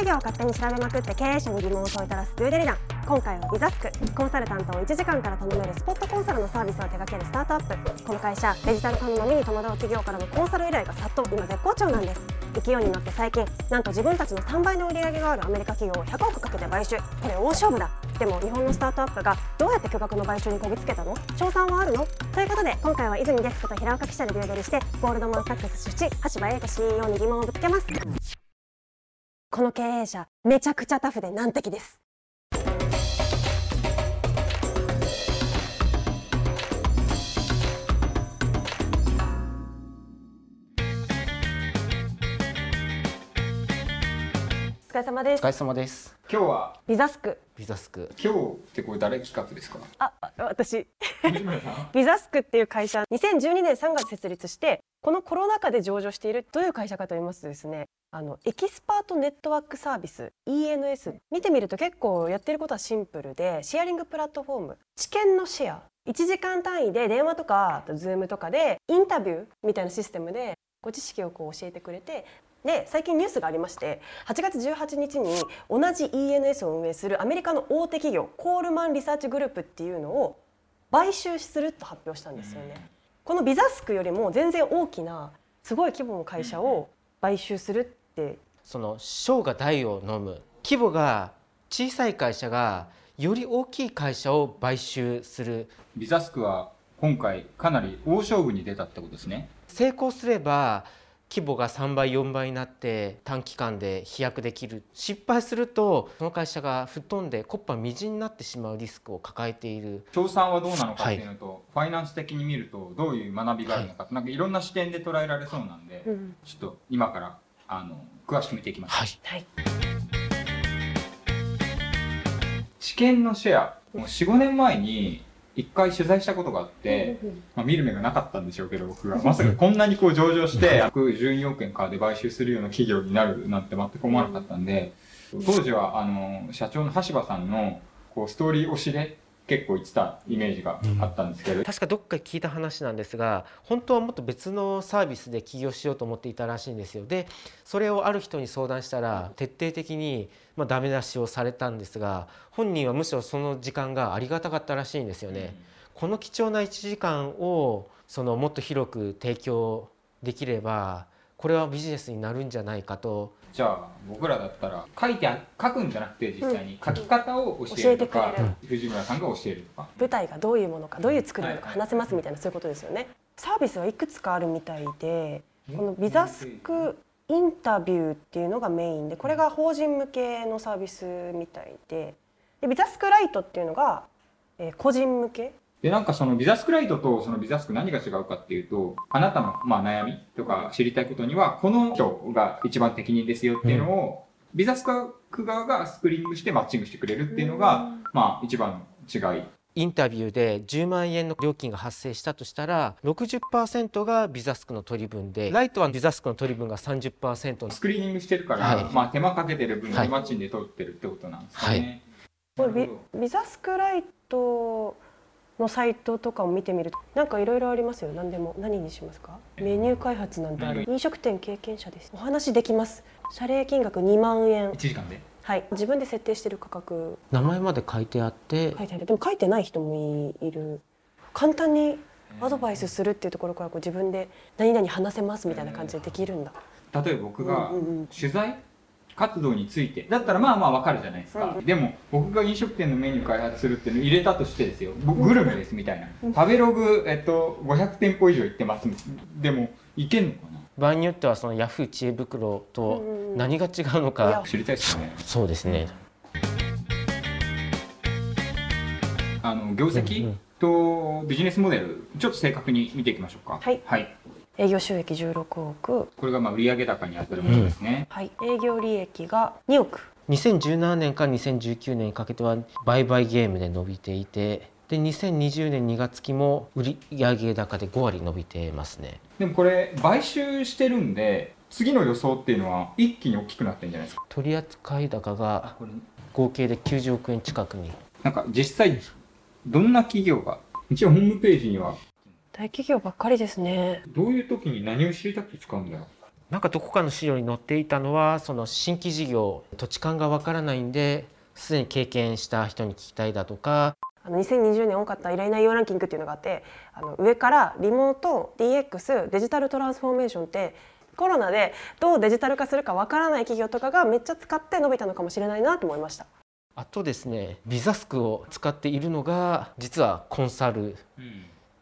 企業を勝手に調べまくって経営者に疑問を問いただすドゥーデリラン。今回はビザスク。コンサルタントを1時間から頼めるスポットコンサルのサービスを手掛けるスタートアップ。この会社デジタル化の波に戸惑う企業からのコンサル依頼が殺到。今絶好調なんです。勢いに乗って最近なんと自分たちの3倍の売り上げがあるアメリカ企業を100億かけて買収。これ大勝負だ。でも日本のスタートアップがどうやって巨額の買収にこぎつけたの？賞賛はあるの？ということで今回は泉デスクと平岡記者でデュードリしてゴールドマン・サックス出身橋場英子 CEO に疑問をぶつけます。この経営者めちゃくちゃタフで難敵です。お疲れ様です。お疲れ様です。今日は？ビザスク。ビザスク。今日ってこれ誰企画ですか？あ私。藤村さん？ビザスクっていう会社2012年3月設立してこのコロナ禍で上場しているどういう会社かと言いますとですねあのエキスパートネットワークサービス ENS 見てみると結構やってることはシンプルでシェアリングプラットフォーム知見のシェア。1時間単位で電話とかあと Zoom とかでインタビューみたいなシステムでご知識をこう教えてくれてで最近ニュースがありまして8月18日に同じ ENS を運営するアメリカの大手企業コールマンリサーチグループっていうのを買収すると発表したんですよね。このビザスクよりも全然大きなすごい規模の会社を買収するって。その小が大を飲む規模が小さい会社がより大きい会社を買収する。ビザスクは今回かなり大勝負に出たってことですね。成功すれば規模が3倍4倍になって短期間で飛躍できる。失敗するとその会社が吹っ飛んでコッパみじんになってしまうリスクを抱えている。賞賛はどうなのかっていうのと、ファイナンス的に見るとどういう学びがあるのか、なんかいろんな視点で捉えられそうなんで、うん。ちょっと今からあの詳しく見ていきましょう、はい。はい。知見のシェアもう45年前に一回取材したことがあって、まあ、見る目がなかったんでしょうけど僕がまさかこんなにこう上場して112億円からで買収するような企業になるなんて全く思わなかったんで当時はあの社長の橋場さんのこうストーリー推しで結構言ってたイメージがあったんですけど、確かどっかで聞いた話なんですが本当はもっと別のサービスで起業しようと思っていたらしいんですよ。でそれをある人に相談したら徹底的にまあダメ出しをされたんですが本人はむしろその時間がありがたかったらしいんですよね。この貴重な1時間をそのもっと広く提供できればこれはビジネスになるんじゃないかとじゃあ僕らだったら書いてあ書くんじゃなくて実際に。書き方を教えるとか、教えて藤村さんが教えるとか。舞台がどういうものかどういう作りなのか話せますみたいなそういうことですよね。サービスはいくつかあるみたいでこのビザスクインタビューっていうのがメインでこれが法人向けのサービスみたいででビザスクライトっていうのが、えー個人向けで、なんかそのビザスクライトとそのビザスク何が違うかっていうと、あなたのまあ悩みとか知りたいことには、この人が一番適任ですよっていうのを、ビザスク側がスクリーニングしてマッチングしてくれるっていうのが、まあ一番の違い。インタビューで10万円の料金が発生したとしたら60%がビザスクの取り分でライトはビザスクの取り分が30%スクリーニングしてるから、はい。まあ手間かけてる分はい。にマッチンで取ってるってことなんですかね。これビなるほどビザスクライトのサイトとかを見てみるとなんかいろいろありますよ。何でも何にしますか？メニュー開発なんてある。飲食店経験者です。お話できます。謝礼金額2万円。1時間で？はい。自分で設定してる価格。名前まで書いてあって。書いてある。でも書いてない人もいいる。簡単にアドバイスするっていうところからこう自分で何々話せますみたいな感じでできるんだ。例えば僕がうんうんうん。取材？活動について。だったらまあまあわかるじゃないですか、うんでも僕が飲食店のメニュー開発するっていうのを入れたとしてですよ。僕グルメですみたいな。食べログ、えっと、500店舗以上行ってます。でもいけんのかな？場合によってはそのヤフー知恵袋とうん何が違うのか。知りたいですよね。そうですね。あの業績うん。とビジネスモデルちょっと正確に見ていきましょうか。はい。はい、営業収益16億。これがまあ売上高に当たるものですね、はい。営業利益が2億。2017年から2019年にかけては売買ゲームで伸びていてで2020年2月期も売上高で5割伸びてますね。でもこれ買収してるんで次の予想っていうのは一気に大きくなってるんじゃないですか？取扱高が合計で90億円近くに。なんか実際どんな企業が一応ホームページには大企業ばっかりですね。どういう時に何を知りたくて使うんだよ？なんかどこかの資料に載っていたのはその新規事業土地勘がわからないんですでに経験した人に聞きたいだとか。あの2020年多かった依頼内容ランキングっていうのがあってあの上からリモート DX デジタルトランスフォーメーションってコロナでどうデジタル化するかわからない企業とかがめっちゃ使って伸びたのかもしれないなと思いました。あとですねビザスクを使っているのが実はコンサル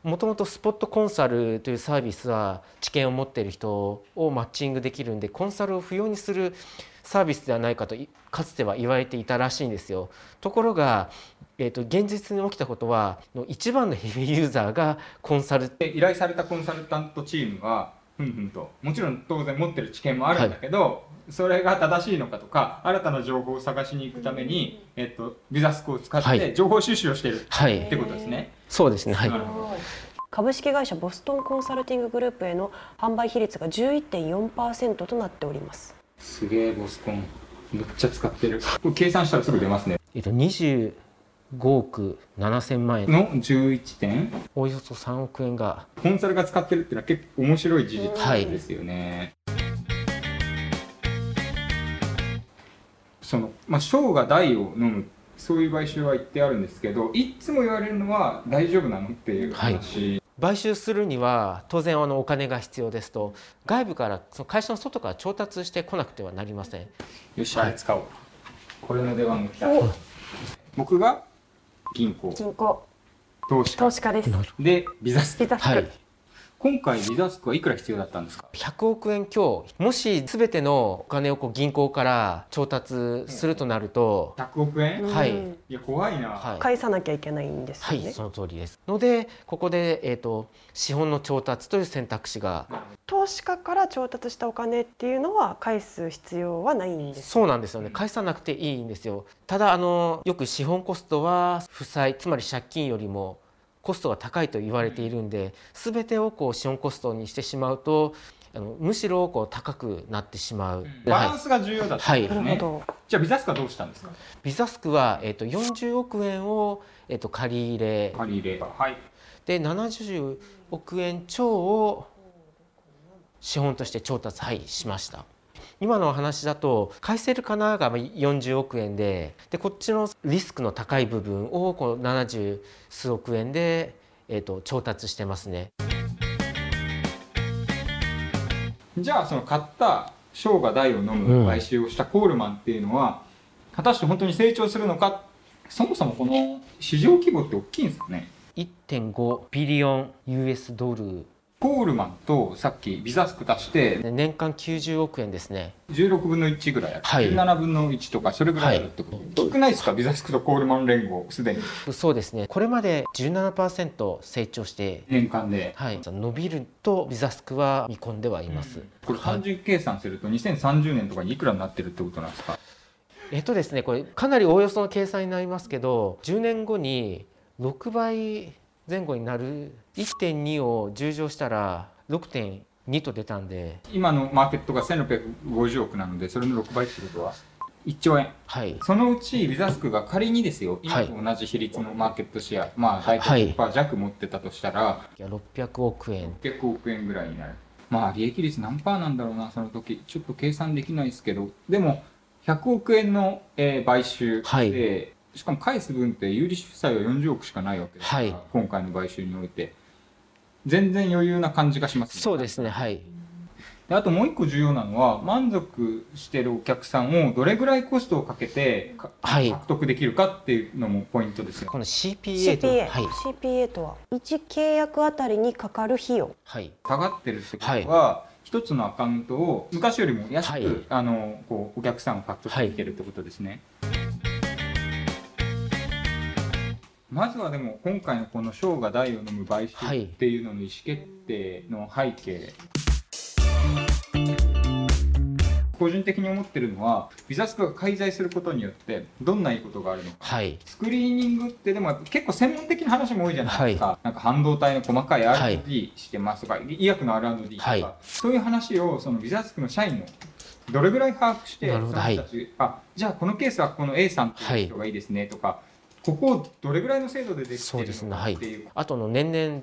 もともとスポットコンサルというサービスは知見を持っている人をマッチングできるんでコンサルを不要にするサービスではないかとかつては言われていたらしいんですよ。ところが、えーと、現実に起きたことは一番のヘビーユーザーがコンサル依頼されたコンサルタントチームはふんふんと。もちろん当然持ってる知見もあるんだけど、はい、それが正しいのかとか新たな情報を探しに行くために、えっと、ビザスコを使って情報収集をしている、はい、ってことですね。そうですね、はい、株式会社ボストンコンサルティンググループへの販売比率が11.4%となっております。すげえボスコン。めっちゃ使ってる。これ計算したらすぐ出ますね。えっと25億7000万円。の11点？およそ3億円が。コンサルが使ってるっていうのは結構面白い事実ですよね、はい、そのまあ小が大を飲む。そういう買収は言ってあるんですけどいつも言われるのは大丈夫なのっていう話、はい。買収するには当然あのお金が必要ですと。外部からその会社の外から調達してこなくてはなりません。よし、あれ使おう。これの出番が来た。僕が銀行。銀行。投資家。投資家です。でビザスビザスク、はい今回ビザスクはいくら必要だったんですか？100億円強。もし全てのお金をこう銀行から調達するとなると、100億円？はい。いや怖いな、はい、返さなきゃいけないんですよね。はいその通りです。のでここで、えーと、資本の調達という選択肢が投資家から調達したお金っていうのは返す必要はないんですそうなんですよね。返さなくていいんですよ。ただあのよく資本コストは負債つまり借金よりもコストが高いと言われているんで全てをこう資本コストにしてしまうとあのむしろこう高くなってしまう、バランスが重要だったんですね、はい、じゃあビザスクはどうしたんですか？ビザスクは、えーと、40億円を、えーと、借り入れ。借り入れはい。で70億円超を資本として調達、はい、しました今の話だと返せるかなが40億円ででこっちのリスクの高い部分をこの70数億円で、えーと、調達してますね。じゃあその買った小が大を飲む買収をしたコールマンっていうのは、うん、果たして本当に成長するのかそもそもこの市場規模って大きいんですかね？1.5ビリオン US ドルコールマンとさっきビザスク足して年間90億円ですね。16分の1ぐらいはい、17分の1とかそれぐらいあるってこと、はい、くないですかビザスクとコールマン連合すでに。そうですね。これまで17%成長して年間で、はい、伸びるとビザスクは見込んではいます、うん、これ単純計算すると2030年とかにいくらになってるってことなんですか？えっとですねこれかなりおおよその計算になりますけど10年後に6倍前後になる。1.2を10乗したら6.2と出たんで。今のマーケットが1650億なのでそれの6倍ってことは1兆円、はい、そのうちビザスクが仮にですよ今と同じ比率のマーケットシェア、はい、まあ大体10%弱持ってたとしたら、はい、600億円。600億円ぐらいになる。まあ利益率何パーなんだろうなその時。ちょっと計算できないですけど。でも100億円の、えー、買収で、はい、しかも返す分って有利出債は40億しかないわけですから、はい、今回の買収において。全然余裕な感じがします、ね、そうですねはい。であともう一個重要なのは満足してるお客さんをどれぐらいコストをかけて、はい、獲得できるかっていうのもポイントですよ。この CPA と CPA,、はい、CPA とは1契約あたりにかかる費用、はい、下がってるってことは、一つのアカウントを昔よりも安く、はい、あのこうお客さんを獲得できてるってことですね。まずはでも今回のこの生涯大を飲む買収っていうのの意思決定の背景、個人的に思ってるのはビザスクが介在することによってどんないいことがあるのか、はい、スクリーニングってでも結構専門的な話も多いじゃないですか、はい、なんか半導体の細かい R&D してますとか、はい、医薬の R&D とか、はい、そういう話をそのビザスクの社員のどれぐらい把握してその人たち、あじゃあこのケースはこの A さんっていう人がいいですねとか、ここをどれぐらいの精度でできているのかっていう、ねはい、あとの年々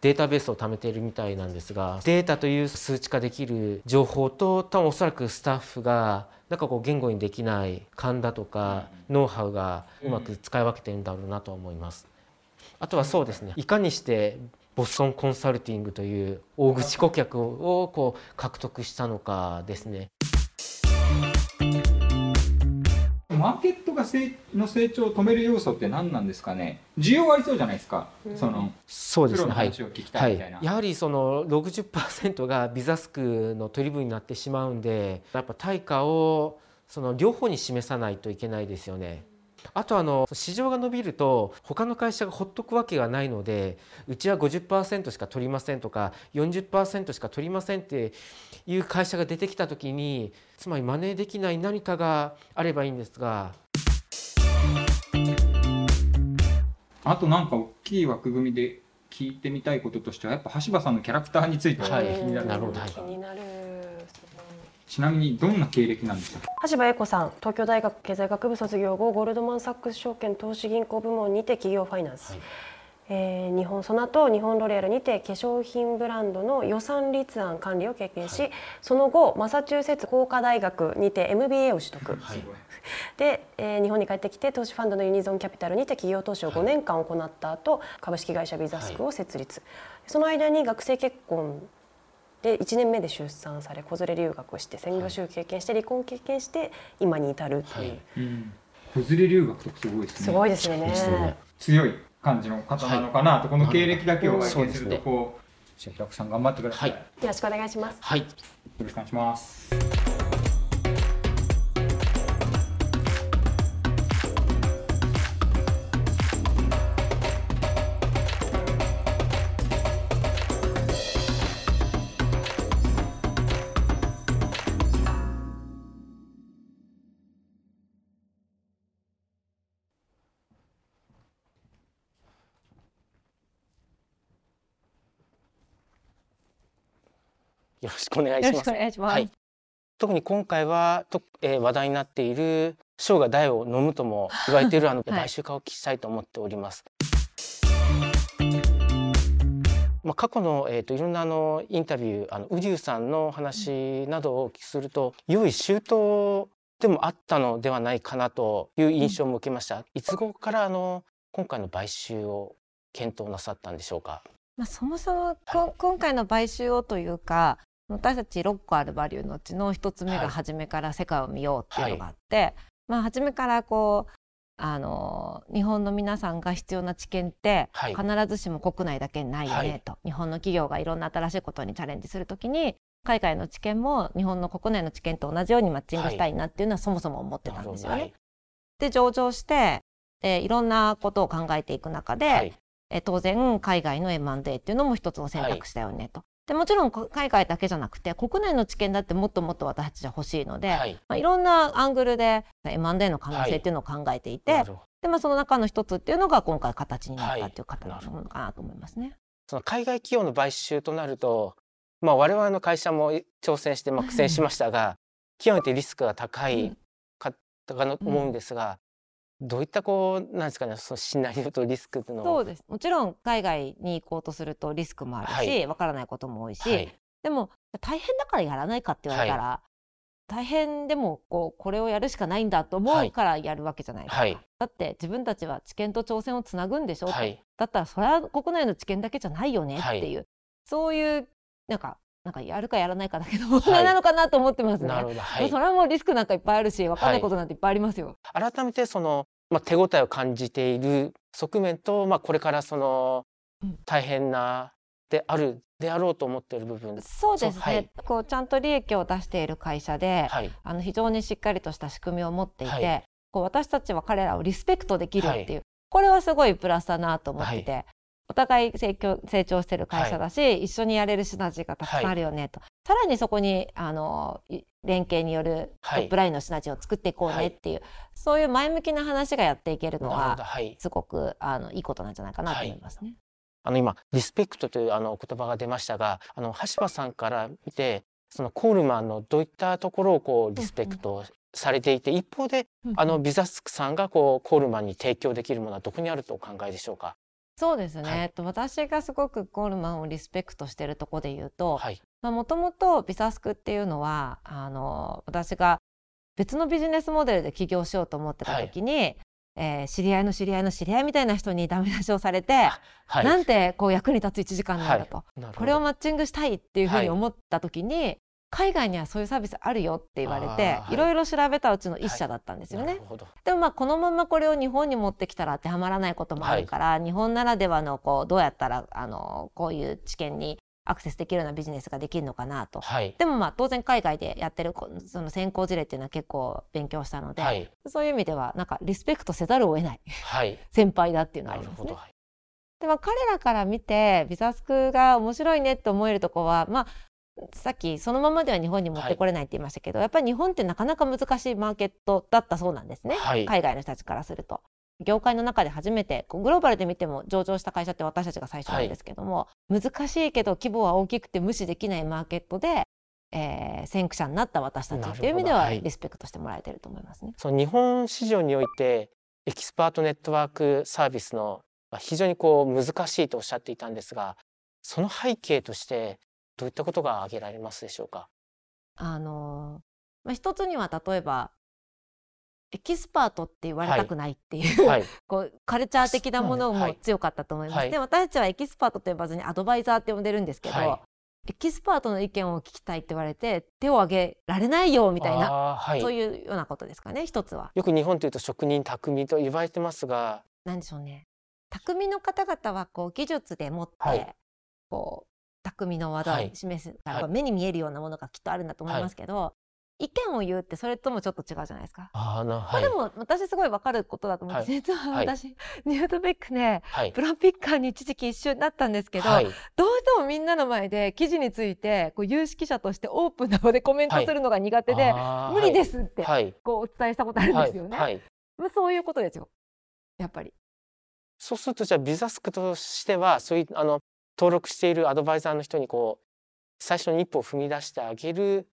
データベースを貯めているみたいなんですがデータという数値化できる情報と多分おそらくスタッフがなんかこう言語にできない勘だとかノウハウがうまく使い分けてるんだろうなと思います。あとはそうですねいかにしてボストンコンサルティングという大口顧客をこう獲得したのかですね。マーケットが成の成長を止める要素って何なんですかね？需要ありそうじゃないですか、うん、そのそうですね。はい、はい、やはりその60%がビザスクの取り分になってしまうんでやっぱ対価をその両方に示さないといけないですよね。あとあの市場が伸びると他の会社がほっとくわけがないのでうちは50%しか取りませんとか40%しか取りませんっていう会社が出てきた時につまりマネーできない何かがあればいいんですが。あとなんか大きい枠組みで聞いてみたいこととしてはやっぱ橋場さんのキャラクターについては気になる、なるほど。気になるちなみにどんな経歴なんですか橋場英子さん東京大学経済学部卒業後ゴールドマン・サックス証券投資銀行部門にて企業ファイナンス、はい、えー、日本ソナと日本ロレアルにて化粧品ブランドの予算立案管理を経験し、はい、その後マサチューセッツ工科大学にて MBA を取得、はい、で、えー、日本に帰ってきて投資ファンドのユニゾンキャピタルにて企業投資を5年間行った後、株式会社ビザスクを設立、その間に学生結婚で1年目で出産され子連れ留学して専業主婦経験して離婚経験して今に至るという、はい。うん、子連れ留学とかすごいですね。すごいですね。強い感じの方なのかなと、この経歴だけを拝見するとこうじゃ平子さん頑張ってください、よろしくお願いします。はい。よろしくお願いしますよろしくお願いします。ますはい、特に今回はと、えー、話題になっている生が大を飲むとも言われているあの買収化を聞きしたいと思っております。まあ、過去の、えーと、いろんなあのインタビューあの宇宙さんの話などをお聞きすると良い周到でもあったのではないかなという印象も受けました。いつ頃からあの今回の買収を検討なさったんでしょうか？まあ、そもそもこ、今回の買収をというか私たち6個あるバリューのうちの1つ目が初めから世界を見ようっていうのがあって、はい、まあ、初めからこうあの日本の皆さんが必要な知見って、はい、必ずしも国内だけにないよねと、はい、日本の企業がいろんな新しいことにチャレンジするときに海外の知見も日本の国内の知見と同じようにマッチングしたいなっていうのはそもそも思ってたんですよね。で上場して、えー、いろんなことを考えていく中で、えー、当然海外の M&A っていうのも一つの選択肢だよねと。でもちろん海外だけじゃなくて国内の知見だってもっともっと私たちは欲しいので、はい。まあ、いろんなアングルで M&A の可能性っていうのを考えていて、はい、でまあ、その中の一つっていうのが今回形になったっていう形のものかなと思いますね。その海外企業の買収となると、まあ、我々の会社も挑戦してまあ苦戦しましたが極めてリスクが高いかったかと思うんですが、どういったこうなんですかねそのシナリオとリスクっていうのそうです。もちろん海外に行こうとするとリスクもあるしわ、はい、からないことも多いし、はい、でも大変だからやらないかって言われたら、はい、大変でもこうこれをやるしかないんだと思うからやるわけじゃないですか、だって自分たちは知見と挑戦をつなぐんでしょ、はい、だったらそれは国内の知見だけじゃないよねっていう、そういうなんかなんかやるかやらないかだけど問題なのかなと思ってますね。なるほど、はい、それはもうリスクなんかいっぱいあるし分かんないことなんていっぱいありますよ。はい、改めてそのまあ、手応えを感じている側面と、まあ、これからその大変なであるであろうと思っている部分。そうですね、はい、こうちゃんと利益を出している会社で、はい、あの非常にしっかりとした仕組みを持っていて、はい、こう私たちは彼らをリスペクトできるっていう、これはすごいプラスだなと思ってて、お互い成長成長してる会社だし、はい、一緒にやれるシナジーがたくさんあるよねと、はい、さらにそこにあの連携によるトップラインのシナジーを作っていこうねっていう、はい、そういう前向きな話がやっていけるのはすごくあのいいことなんじゃないかなと思いますね。あの今リスペクトというあの言葉が出ましたがあの橋場さんから見てそのコールマンのどういったところをこうリスペクトされていて、一方で、あのビザスクさんがこうコールマンに提供できるものはどこにあるとお考えでしょうか？そうですね、はい。えっと私がすごくゴールマンをリスペクトしてるとこで言うとはい。もともとビサスクっていうのはあの私が別のビジネスモデルで起業しようと思ってた時に、えー知り合いの知り合いの知り合いみたいな人にダメ出しをされて、はい。なんてこう役に立つ1時間なんだと、これをマッチングしたいっていうふうはい。に思った時に、海外にはそういうサービスあるよって言われて、はい。いろいろ調べたうちの一社だったんですよね。なるほど。でもまあこのままこれを日本に持ってきたら当てはまらないこともあるから、日本ならではのこうどうやったらあのこういう知見にアクセスできるようなビジネスができるのかなと。はい。でもまあ当然海外でやってるこその先行事例っていうのは結構勉強したので、はい。そういう意味ではなんかリスペクトせざるを得ないはい。先輩だっていうのはありますね。でまあ彼らから見てビザスクが面白いねって思えるとこはまあさっきそのままでは日本に持ってこれないって言いましたけど、やっぱり日本ってなかなか難しいマーケットだったそうなんですね、はい。海外の人たちからすると。業界の中で初めてグローバルで見ても上場した会社って私たちが最初なんですけども、難しいけど規模は大きくて無視できないマーケットで、えー先駆者になった私たちっていう意味ではリスペクトしてもらえてると思いますね。その日本市場においてエキスパートネットワークサービスのまあ非常にこう難しいとおっしゃっていたんですがその背景としてどういったことが挙げられますでしょうか？あのまあ、一つには例えばエキスパートって言われたくないっていう、はい。こうカルチャー的なものもはい強かったと思います。はい。で私たちはエキスパートと呼ばずにアドバイザーって呼んでるんですけど、はい。エキスパートの意見を聞きたいって言われて手を挙げられないよみたいな、そういうようなことですかね一つは。よく日本というと職人匠と言われてますが。なんでしょうね。匠の方々はこう技術でもって、はい。こう匠の技をはい。示すはい。目に見えるようなものがきっとあるんだと思いますけど、意見を言うってそれともちょっと違うじゃないですか？あーなまあ、はいでも私すごいわかることだと思うんです、はい。実ははい。私、ニュートピックねはい。プランピッカーに一時期一緒になったんですけど、はい。どうしてもみんなの前で記事についてこう有識者としてオープンな場でコメントするのが苦手で、無理ですってはい。こうお伝えしたことあるんですよね。はい。はい。まあ、そういうことですよ。やっぱり。そうするとじゃあビザスクとしてはそういうあの登録しているアドバイザーの人にこう最初に一歩を踏み出してあげる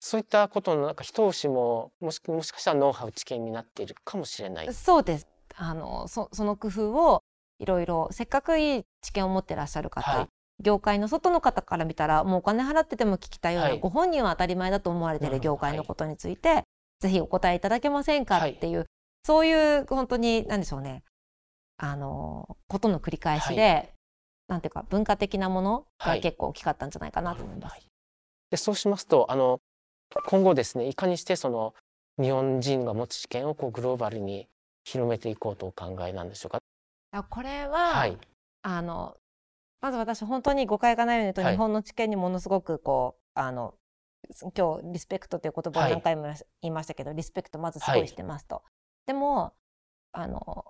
そういったことのなんか一押しももしもしかしたらノウハウ知見になっているかもしれない。そうです。あのそその工夫をいろいろせっかくいい知見を持ってらっしゃる方、はい。業界の外の方から見たらもうお金払ってても聞きたいような、はい。ご本人は当たり前だと思われてなる業界のことについて、ぜひお答えいただけませんかはい。っていう、そういう本当に何でしょうね。あのことの繰り返しで、なんていうか文化的なものはいが結構大きかったんじゃないかなと思います。はいでそうしますとあの今後ですねいかにしてその日本人が持つ知見をこうグローバルに広めていこうとお考えなんでしょうか？あこれは、はいあのまず私本当に誤解がないように言うと、はい日本の知見にものすごくこうあの今日リスペクトという言葉を何回も言いましたけど、リスペクトまずすごいしてますと。でもあの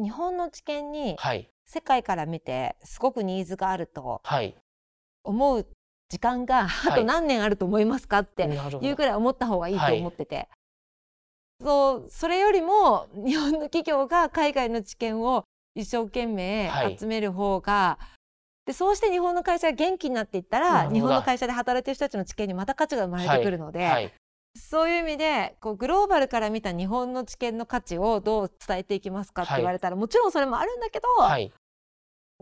日本の知見にはい。世界から見てすごくニーズがあるとはい。思う時間があと何年あると思いますかっていうぐらい思った方がいいと思ってて、そうそれよりも日本の企業が海外の知見を一生懸命はい。集める方が、でそうして日本の会社が元気になっていったら日本の会社で働いてる人たちの知見にまた価値が生まれてくるので、はいそういう意味でこうグローバルから見た日本の知見の価値をどう伝えていきますかって言われたら、もちろんそれもあるんだけど、はい。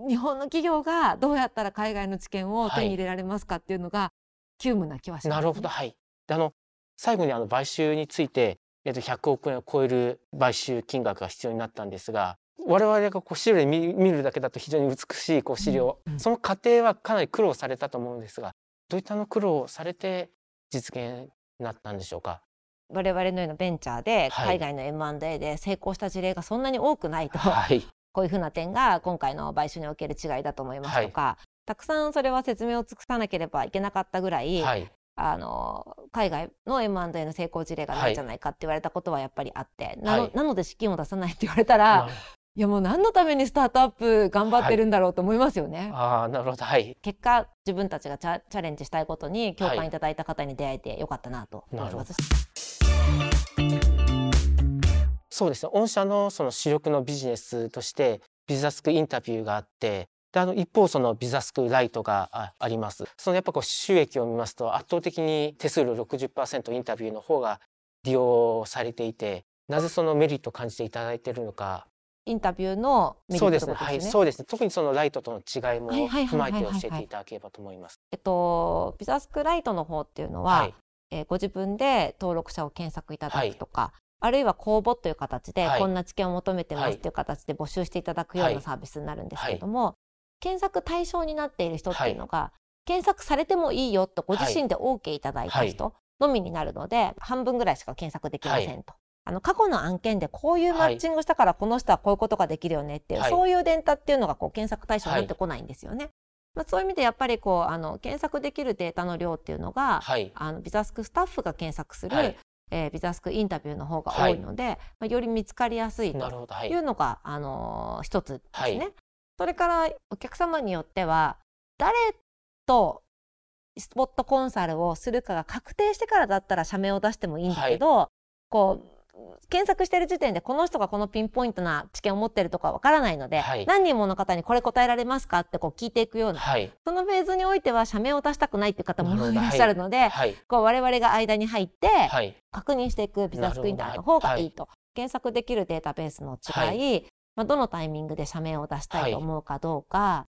日本の企業がどうやったら海外の知見を手に入れられますかっていうのが急務な気はします、なるほど、はい。であの最後にあの買収について、えっと、100億円を超える買収金額が必要になったんですが我々がこう資料で見見るだけだと非常に美しいこう資料、うん。うんその過程はかなり苦労されたと思うんですがどういったの苦労をされて実現になったんでしょうか？我々のようなベンチャーではい。海外の M&A で成功した事例がそんなに多くないと、はい、こういうふうな点が今回の買収における違いだと思いますとか、たくさんそれは説明を尽くさなければいけなかったぐらい、はい、あの海外の M&A の成功事例がないんじゃないかって言われたことはやっぱりあって、なので資金を出さないって言われたならるいやもう何のためにスタートアップ頑張ってるんだろうと思いますよね。ああなるほど。はい。結果自分たちがチャチャレンジしたいことに共感いただいた方に出会えてよかったなと思います。そうですね。御社のその主力のビジネスとしてビザスクインタビューがあってであの一方そのビザスクライトがああります。そのやっぱこう収益を見ますと圧倒的に手数料60%インタビューの方が利用されていてなぜそのメリットを感じていただいているのかインタビューのメリットですね。はい。そうですね。特にそのライトとの違いもはいはいはいはいはい踏まえて教えていただければと思います。えっとビザスクライトの方っていうのは、はい。えーご自分で登録者を検索いただくとか、あるいは公募という形で、はいこんな知見を求めてまはいすという形で募集していただくようはないサービスになるんですけれども、検索対象になっている人っていうのが、検索されてもいいよとご自身で OK いただいた人のみになるので、半分ぐらいしか検索できませんと。あの過去の案件でこういうマッチングしたからこの人はこういうことができるよねっていう、はいそういうデータっていうのがこう検索対象になってこないんですよね。まあ、そういう意味でやっぱりこうあの検索できるデータの量っていうのが、はい。あのビザスクスタッフが検索する、はいえービザスクインタビューの方が多いので、まあ、より見つかりやすいといい。うのが、あのー一つですね。はいそれからお客様によっては誰とスポットコンサルをするかが確定してからだったら社名を出してもいいんだけど、こう検索してる時点でこの人がこのピンポイントな知見を持ってるとかわからないので、はい何人もの方にこれ答えられますかってこう聞いていくようなはい。そのフェーズにおいては社名を出したくないっていう方もいらっしゃるので、はい。こう我々が間に入ってはい。確認していくビザスクインターの方がいいと、検索できるデータベースの違い、はまあ、どのタイミングで社名を出したいと思うかどうか、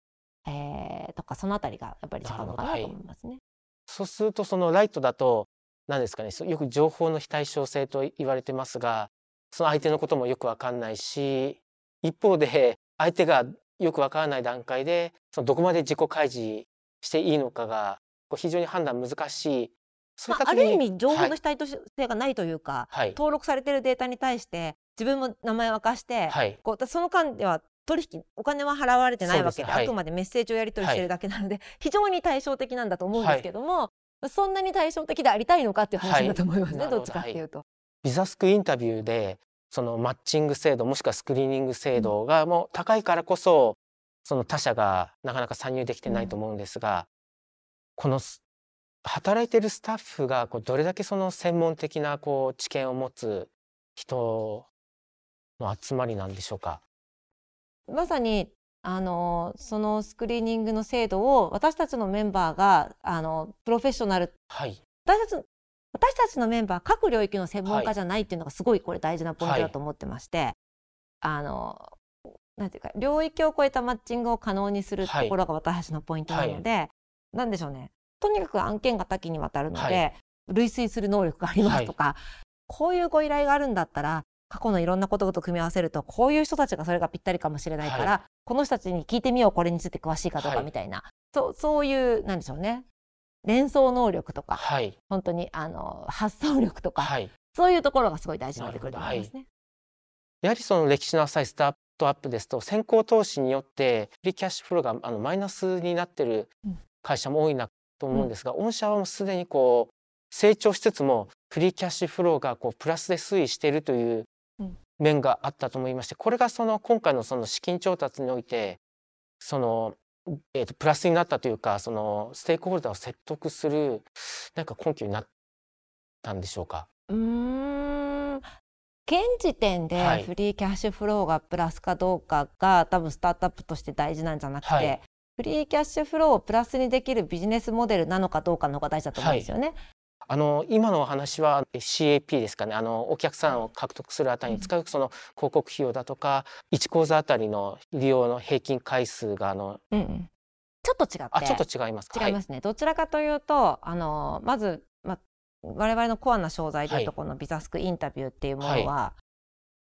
えーとかそのあたりがやっぱり違うのかなと思いますね。そうするとそのライトだと何ですかね。よく情報の非対称性と言われてますがその相手のこともよくわかんないし一方で相手がよくわからない段階でそのどこまで自己開示していいのかが非常に判断難しい。まあ、ある意味情報はい。の主体と性がないというか、はい。登録されてるデータに対して自分も名前を明かして、はい。こうその間では取引お金は払われてないわけではい。あくまでメッセージをやり取りしてるだけなので、非常に対照的なんだと思うんですけども、そんなに対照的でありたいのかっていう話だと思いますね、はいどっちかっていうと。ビザスクインタビューでそのマッチング制度もしくはスクリーニング制度がもう高いからこそその他社がなかなか参入できてないと思うんですが、このす働いてるスタッフがこうどれだけその専門的なこう知見を持つ人の集まりなんでしょうか？まさにあのそのスクリーニングの制度を私たちのメンバーがあのプロフェッショナル。はい、私たち私たちのメンバー各領域の専門はい。家じゃないっていうのがすごいこれ大事なポイントだと思ってまして、あのなんていうか領域を超えたマッチングを可能にするところが私たちのポイントなので、なんでしょうね。とにかく案件が多岐にわたるので、はい。類推する能力がありますとか、こういうご依頼があるんだったら過去のいろんなことと組み合わせるとこういう人たちがそれがぴったりかもしれないから、はこの人たちに聞いてみようこれについて詳しいかどうかはい。みたいな、そうそういうなんでしょうね。連想能力とかはい、本当にあの発想力とか、はい。そういうところがすごい大事になってくると思いますね。やはりその歴史の浅いスタートアップですと先行投資によってフリーキャッシュフローがあのマイナスになってるうん。会社も多いなと思うんですが、御社はもうすでにこう成長しつつもフリーキャッシュフローがこうプラスで推移しているといううん面があったと思いましてこれがその今回のその資金調達においてその、えー、とプラスになったというかそのステークホルダーを説得するなんか根拠になったんでしょうか？うーん現時点ではいフリーキャッシュフローがプラスかどうかが多分スタートアップとして大事なんじゃなくて、はいフリーキャッシュフローをプラスにできるビジネスモデルなのかどうかの方が大事だと思うんですよね。あの今のお話はえ CAP ですかね。あのお客さんを獲得するあたりに使うその広告費用だとか1講座あたりの利用の平均回数があのうんうん。ちょっと違って。あちょっと違いますか？違いますね、どちらかというとあのまず、ま、我々のコアな商材でいうとはい。このビザスクインタビューっていうものは、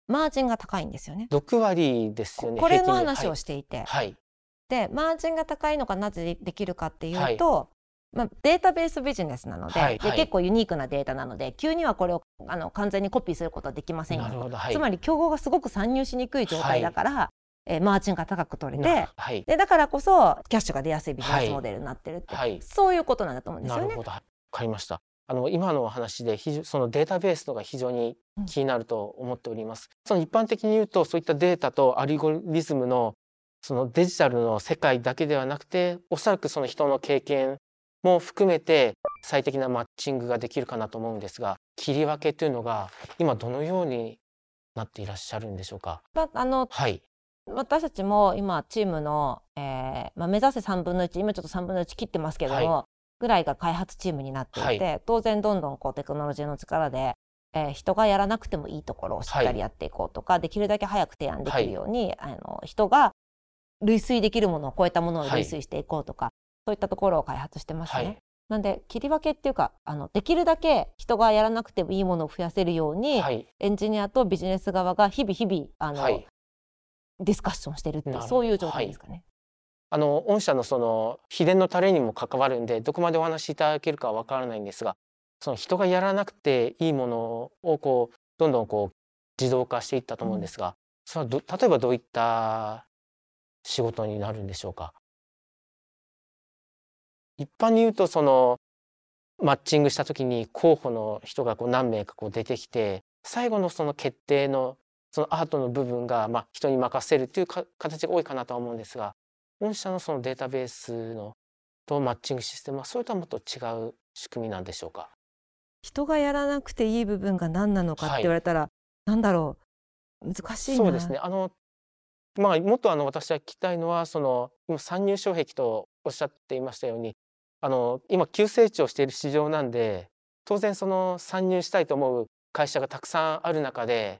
マージンが高いんですよね。6割ですよねこれの話をしていて、はい。でマージンが高いのがなぜできるかっていうと、まあ、データベースビジネスなので,、ではいはい。結構ユニークなデータなので急にはこれをあの完全にコピーすることはできませんよなるほどはい。つまり競合がすごく参入しにくい状態だから、えーマージンが高く取れてなはい。でだからこそキャッシュが出やすいビジネスモデルになってるって、はい。そういうことなんだと思うんですよね。なるほ。どわかりました。あの今のお話でそのデータベースのが非常に気になると思っております、その一般的に言うとそういったデータとアルゴリズムのそのデジタルの世界だけではなくておそらくその人の経験も含めて最適なマッチングができるかなと思うんですが切り分けというのが今どのようになっていらっしゃるんでしょうか？まああのはい。私たちも今チームの、えーまあ、目指せ3分の1今ちょっと3分の1切ってますけども、はぐらいが開発チームになっていて、は当然どんどんこうテクノロジーの力でえー人がやらなくてもいいところをしっかりやっていこうとか、できるだけ早く提案できるように、あの人が類推できるものを超えたものを類推していこうとか、そういったところを開発してますね。はい。なんで切り分けっていうかあのできるだけ人がやらなくてもいいものを増やせるように、はい。エンジニアとビジネス側が日々日々あの、はい。ディスカッションしてるっていうそういう状態ですかね。あの御社のその秘伝のタレにも関わるんでどこまでお話しいただけるかはわからないんですがその人がやらなくていいものをこうどんどんこう自動化していったと思うんですが、それはど例えばどういった仕事になるんでしょうか？一般に言うとそのマッチングした時に候補の人がこう何名かこう出てきて最後のその決定のそのアートの部分がまあ人に任せるっていうか形が多いかなとは思うんですが御社のそのデータベースのとマッチングシステムはそれとはもっと違う仕組みなんでしょうか？人がやらなくていい部分が何なのかって言われたら、なんだろう？難しいな。そうですね。あのまあもっとあの私は聞きたいのはその今参入障壁とおっしゃっていましたようにあの今急成長している市場なんで当然その参入したいと思う会社がたくさんある中で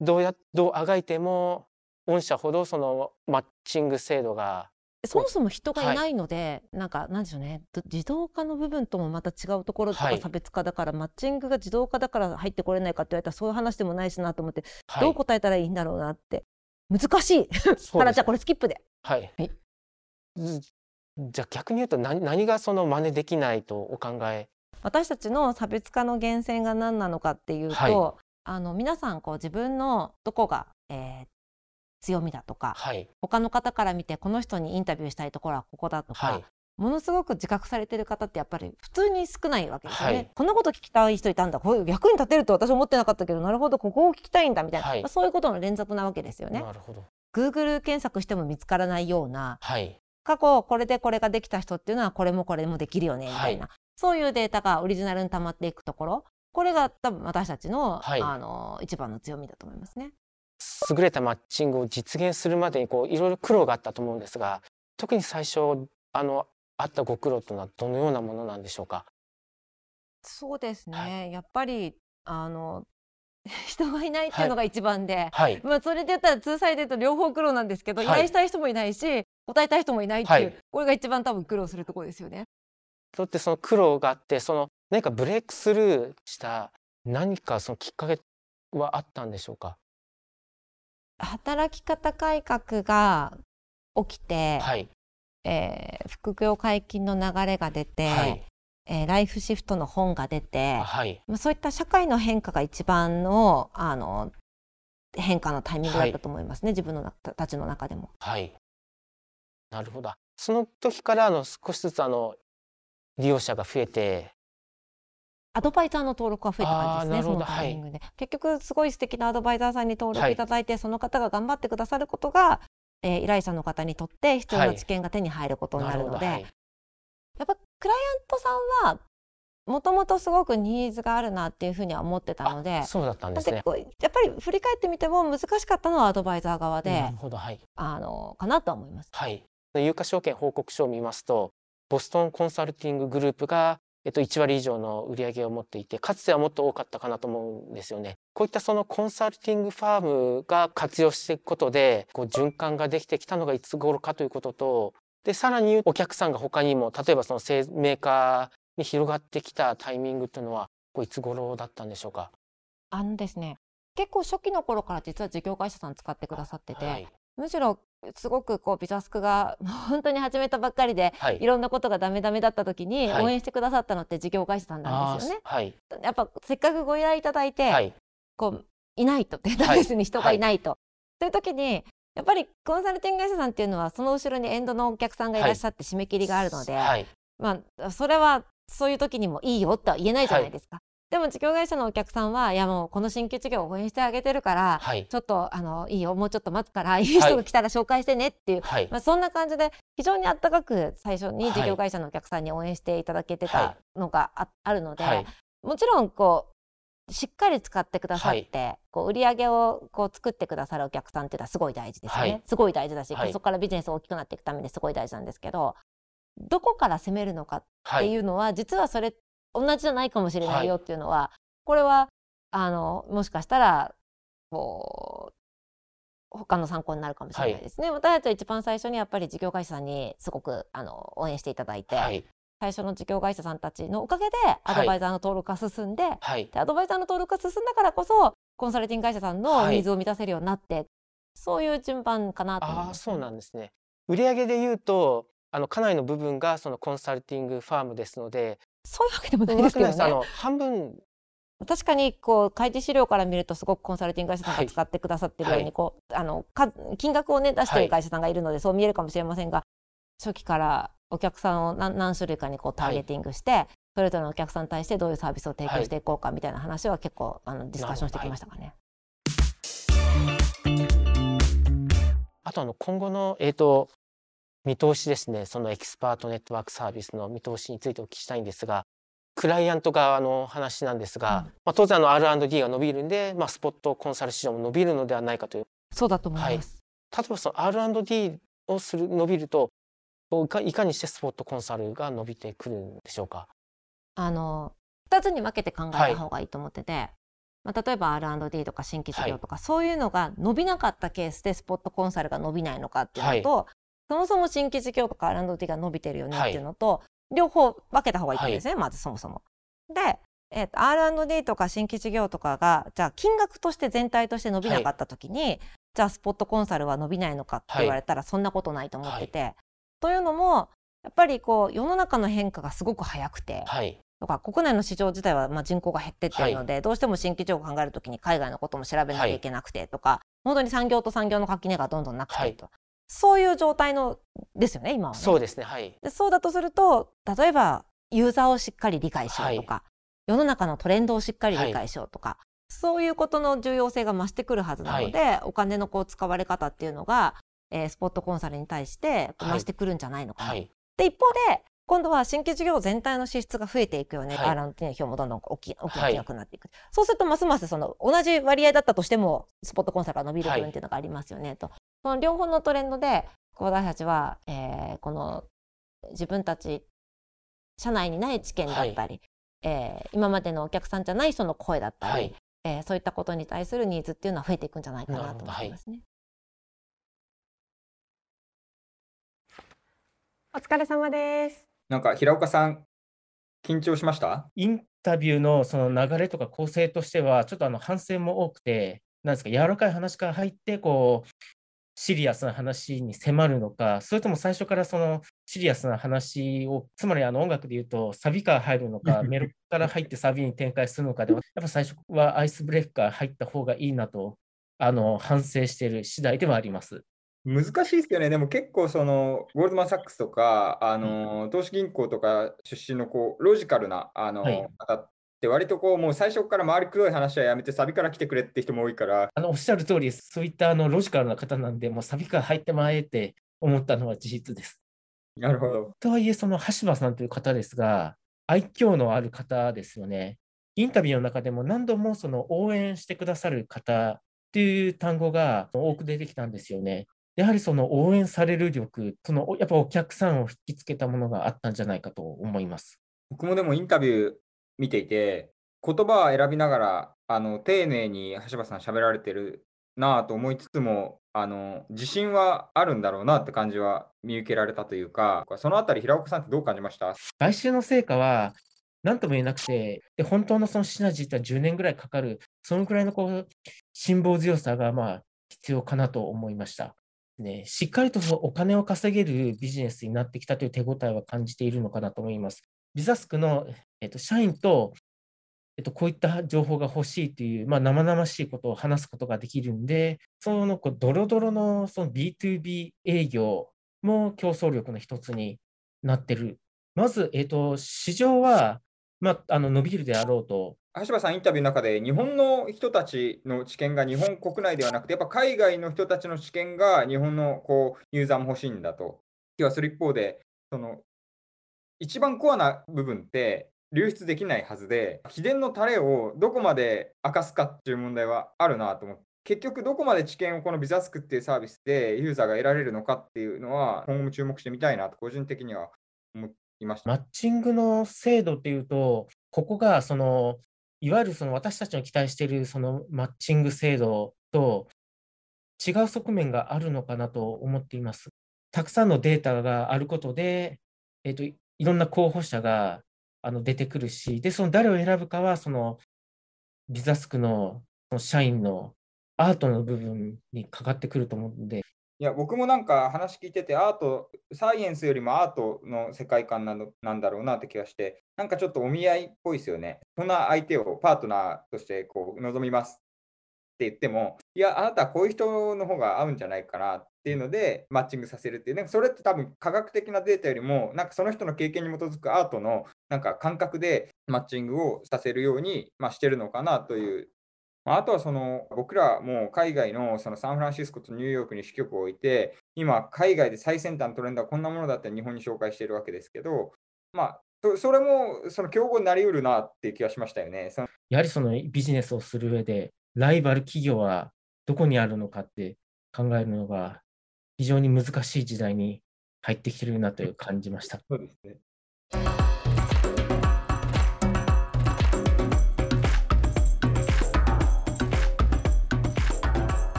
どうやどうあがいても御社ほどそのマッチング制度がそもそも人がい。ないので、なんかなんでしょうね。ど自動化の部分ともまた違うところとはい。か差別化だから、マッチングが自動化だから入ってこれないかって言われたらそういう話でもないしなと思って、はい。どう答えたらいいんだろうなって。難しい。からじゃあこれスキップで。はい。はい。ずじゃあ逆に言うと何何がその真似できないとお考え？私たちの差別化の源泉が何なのかっていうと、はい。あの皆さんこう自分のどこが、えー強みだとかはい。他の方から見てこの人にインタビューしたいところはここだとか、はい。ものすごく自覚されてる方ってやっぱり普通に少ないわけですよね。はい。こんなこと聞きたい人いたんだ。こういう役に立てると私は思ってなかったけどなるほどここを聞きたいんだみたいな、はい。まあそういうことの連続なわけですよね。なるほど。Google 検索しても見つからないようなはい過去これでこれができた人っていうのはこれもこれもできるよねみたいな、そういうデータがオリジナルに溜まっていくところ。これが多分私たちの,、はい。あの一番の強みだと思いますね。優れたマッチングを実現するまでにこういろいろ苦労があったと思うんですが特に最初あのあったご苦労というのはどのようなものなんでしょうか？そうですね、はやっぱりあの 人がいないっていうのが一番で、はい。まあ、それで言ったら通歳で言うと両方苦労なんですけど、はい。依頼したい人もいないし答えたい人もいないっていう、はい。これが一番多分苦労するところですよね。だってその苦労があってその何かブレイクスルーした何かそのきっかけはあったんでしょうか？働き方改革が起きて、はい。えー副業解禁の流れが出て、はい。えーライフシフトの本が出て、はい。まあ、そういった社会の変化が一番のあの変化のタイミングだったと思いますね、自分のなたちの中でも。はいなるほど。その時からあの少しずつあの利用者が増えて。アドバイザーの登録が増えた感じですね、そのタイミングで。結局、すごい素敵なアドバイザーさんに登録い。ただいて、その方が頑張ってくださることが、えー依頼者の方にとって必要はない。知見が手に入ることになるので、はい。やっぱクライアントさんは、もともとすごくニーズがあるなっていうふうには思ってたのであ、そうだったんですね。やっぱり振り返ってみても難しかったのはアドバイザー側でなる、ほどはい。あのかなとは思います。はい、有価証券報告書を見ますとボストンコンサルティンググループが、えっと、1割以上の売り上げを持っていてかつてはもっと多かったかなと思うんですよね。こういったそのコンサルティングファームが活用していくことでこう循環ができてきたのがいつ頃かということとでさらにお客さんが他にも例えばその製メーカーに広がってきたタイミングというのはこういつ頃だったんでしょうか？あのですね結構初期の頃から実は事業会社さん使ってくださってて、はいむしろすごくこうビザスクが 本当に始めたばっかりではい。いろんなことがダメダメだった時にはい。応援してくださったのって事業会社さんなんですよね。はい。やっぱせっかくご依頼いただいて、はい。こういないと。データベースに人がいないと、そういう時にやっぱりコンサルティング会社さんっていうのはその後ろにエンドのお客さんがいらっしゃって締め切りがあるので、はい。まあそれはそういう時にもいいよとは言えないじゃないですか。でも事業会社のお客さんはいやもうこの新規事業を応援してあげてるから、はい。ちょっとあのいいよもうちょっと待つからい。い人が来たら紹介してねっていう、はい。まあ、そんな感じで非常にあったかく最初にはい。事業会社のお客さんに応援していただけてはたのがあ,、あるので、はい。もちろんこうしっかり使ってくださって、こう売り上げをこう作ってくださるお客さんっていうのはすごい大事ですよね、はい。すごい大事だし、はい。そこからビジネス大きくなっていくためにすごい大事なんですけどどこから攻めるのかはいっていうのは、実はそれ同じじゃないかもしれないよっていうのは、これはあのもしかしたらこう他の参考になるかもしれないですね。私たちは一番最初にやっぱり事業会社さんにすごくあの応援していただいて、はい最初の事業会社さんたちのおかげでアドバイザーの登録が進んで,、はいでアドバイザーの登録が進んだからこそコンサルティング会社さんのはいニーズを満たせるようになって、そういう順番かなと。ああそうなんですね。売上で言うとあのかなりの部分がそのコンサルティングファームですので、そういうわけでもないですけどね。あの半分確かにこう会計資料から見るとすごくコンサルティング会社さんはい。が使ってくださってるように、はい。こうあのか金額をね出してる会社さんがいるので、そう見えるかもしれませんが初期からお客さんを何何種類かにこうターゲティングして、それぞれのお客さんに対してどういうサービスを提供していこうかみたいな話は結構あのディスカッションしてきましたかね。あとあの今後のえっ、と見通しですね。そのエキスパートネットワークサービスの見通しについてお聞きしたいんですが。クライアント側の話なんですが、うんまあ、当然あの R&D が伸びるんで、まあ、スポットコンサル市場も伸びるのではないかというそうだと思います。例えばその R&D をする伸びるといかいかにしてスポットコンサルが伸びてくるんでしょうか？あの2つに分けて考えた方がいいと思ってて、まあ、例えば R&D とか新規事業とか、そういうのが伸びなかったケースでスポットコンサルが伸びないのかっていうのと、そもそも新規事業とか R&D が伸びてるよねっていうのと、両方分けた方がいいんですね、まずそもそも。で、えーと R&D とか新規事業とかがじゃあ金額として全体として伸びなかった時に、じゃあスポットコンサルは伸びないのかって言われたらそんなことないと思ってて、というのもやっぱりこう世の中の変化がすごく早くて、はい。とか国内の市場自体はまあ人口が減ってってるので、どうしても新規事業を考えるときに海外のことも調べなきゃいけなくてとか、本当に産業と産業の垣根がどんどんなくてと、そういう状態のですよね今はね。そうですねはい。でそうだとすると例えばユーザーをしっかり理解しようとか、世の中のトレンドをしっかり理解しようとか、そういうことの重要性が増してくるはずなので、お金のこう使われ方っていうのが、えースポットコンサルに対して増してくるんじゃないのかな。はい。で一方で今度は新規事業全体の支出が増えていくよね、はい。R&D の費用もどんどん大き大きはい。大きくなっていく、そうするとますますその同じ割合だったとしてもスポットコンサルが伸びる分っていうのがありますよね、と。その両方のトレンドでこう私たちは、えーこの自分たち社内にない知見だったり、えー今までのお客さんじゃない人の声だったり、はい。えーそういったことに対するニーズっていうのは増えていくんじゃないかなと思いますね。お疲れ様です。なんか平岡さん、緊張しました？インタビューのその流れとか構成としては、ちょっとあの反省も多くて、なんですか、柔らかい話から入って、こう、シリアスな話に迫るのか、それとも最初からそのシリアスな話を、つまりあの音楽で言うと、サビから入るのか、メロから入ってサビに展開するのかで、やっぱ最初はアイスブレーカー入った方がいいなと、あの反省している次第ではあります。難しいですよね。でも結構そのゴールドマン・サックスとか、あの投資銀行とか出身のこうロジカルなあの、はい方って割とこうもう最初から回りくどい話はやめてサビから来てくれって人も多いから、あのおっしゃる通り、そういったあのロジカルな方なんで、もうサビから入ってまえって思ったのは事実です。なるほど。とはいえ、その橋場さんという方ですが、愛嬌のある方ですよね。インタビューの中でも何度もその応援してくださる方っていう単語が多く出てきたんですよね。やはりその応援される力、そのやっぱお客さんを引きつけたものがあったんじゃないかと思います。僕もでもインタビュー見ていて、言葉を選びながらあの丁寧に橋場さん喋られてるなぁと思いつつも、あの自信はあるんだろうなって感じは見受けられたというか、そのあたり平岡さんってどう感じました？買収の成果は何とも言えなくて、で本当のそのシナジーって10年ぐらいかかる、そのぐらいのこう辛抱強さがまあ必要かなと思いました。ね、しっかりとそのお金を稼げるビジネスになってきたという手応えは感じているのかなと思います。ビザスクの、えっと、社員と、えっと、こういった情報が欲しいという、まあ、生々しいことを話すことができるんで、そのこうドロドロのその B2B 営業も競争力の一つになってる。まず、えっと、市場は、まあ、あの伸びるであろうと橋場さん、インタビューの中で、日本の人たちの知見が日本国内ではなくて、やっぱ海外の人たちの知見が日本のこうユーザーも欲しいんだと。気はする一方で、その一番コアな部分って流出できないはずで、秘伝のタレをどこまで明かすかっていう問題はあるなと思って。結局、どこまで知見をこのビザスクっていうサービスでユーザーが得られるのかっていうのは、今後も注目してみたいなと、個人的には思いました。マッチングの制度っていうと、ここがそのいわゆるその私たちの期待しているそのマッチング制度と違う側面があるのかなと思っています。たくさんのデータがあることで、えーと、いろんな候補者があの出てくるし、で、その誰を選ぶかは、そのビザスクのの社員のアートの部分にかかってくると思うんで。いや、僕もなんか話聞いてて、アート、サイエンスよりもアートの世界観なのなんだろうなって気がして、なんかちょっとお見合いっぽいですよね。そんな相手をパートナーとしてこう望みますって言っても、いや、あなたはこういう人の方が合うんじゃないかなっていうので、マッチングさせるっていう、なんかそれって多分科学的なデータよりも、なんかその人の経験に基づくアートのなんか感覚でマッチングをさせるように、まあ、してるのかなという。あとはその僕らも海外のそのサンフランシスコとニューヨークに支局を置いて、今、海外で最先端トレンドはこんなものだって日本に紹介しているわけですけど、まあ、それもその競合になりうるなっていう気がしましたよね。やはりそのビジネスをする上で、ライバル企業はどこにあるのかって考えるのが非常に難しい時代に入ってきてるなという感じました。そうですね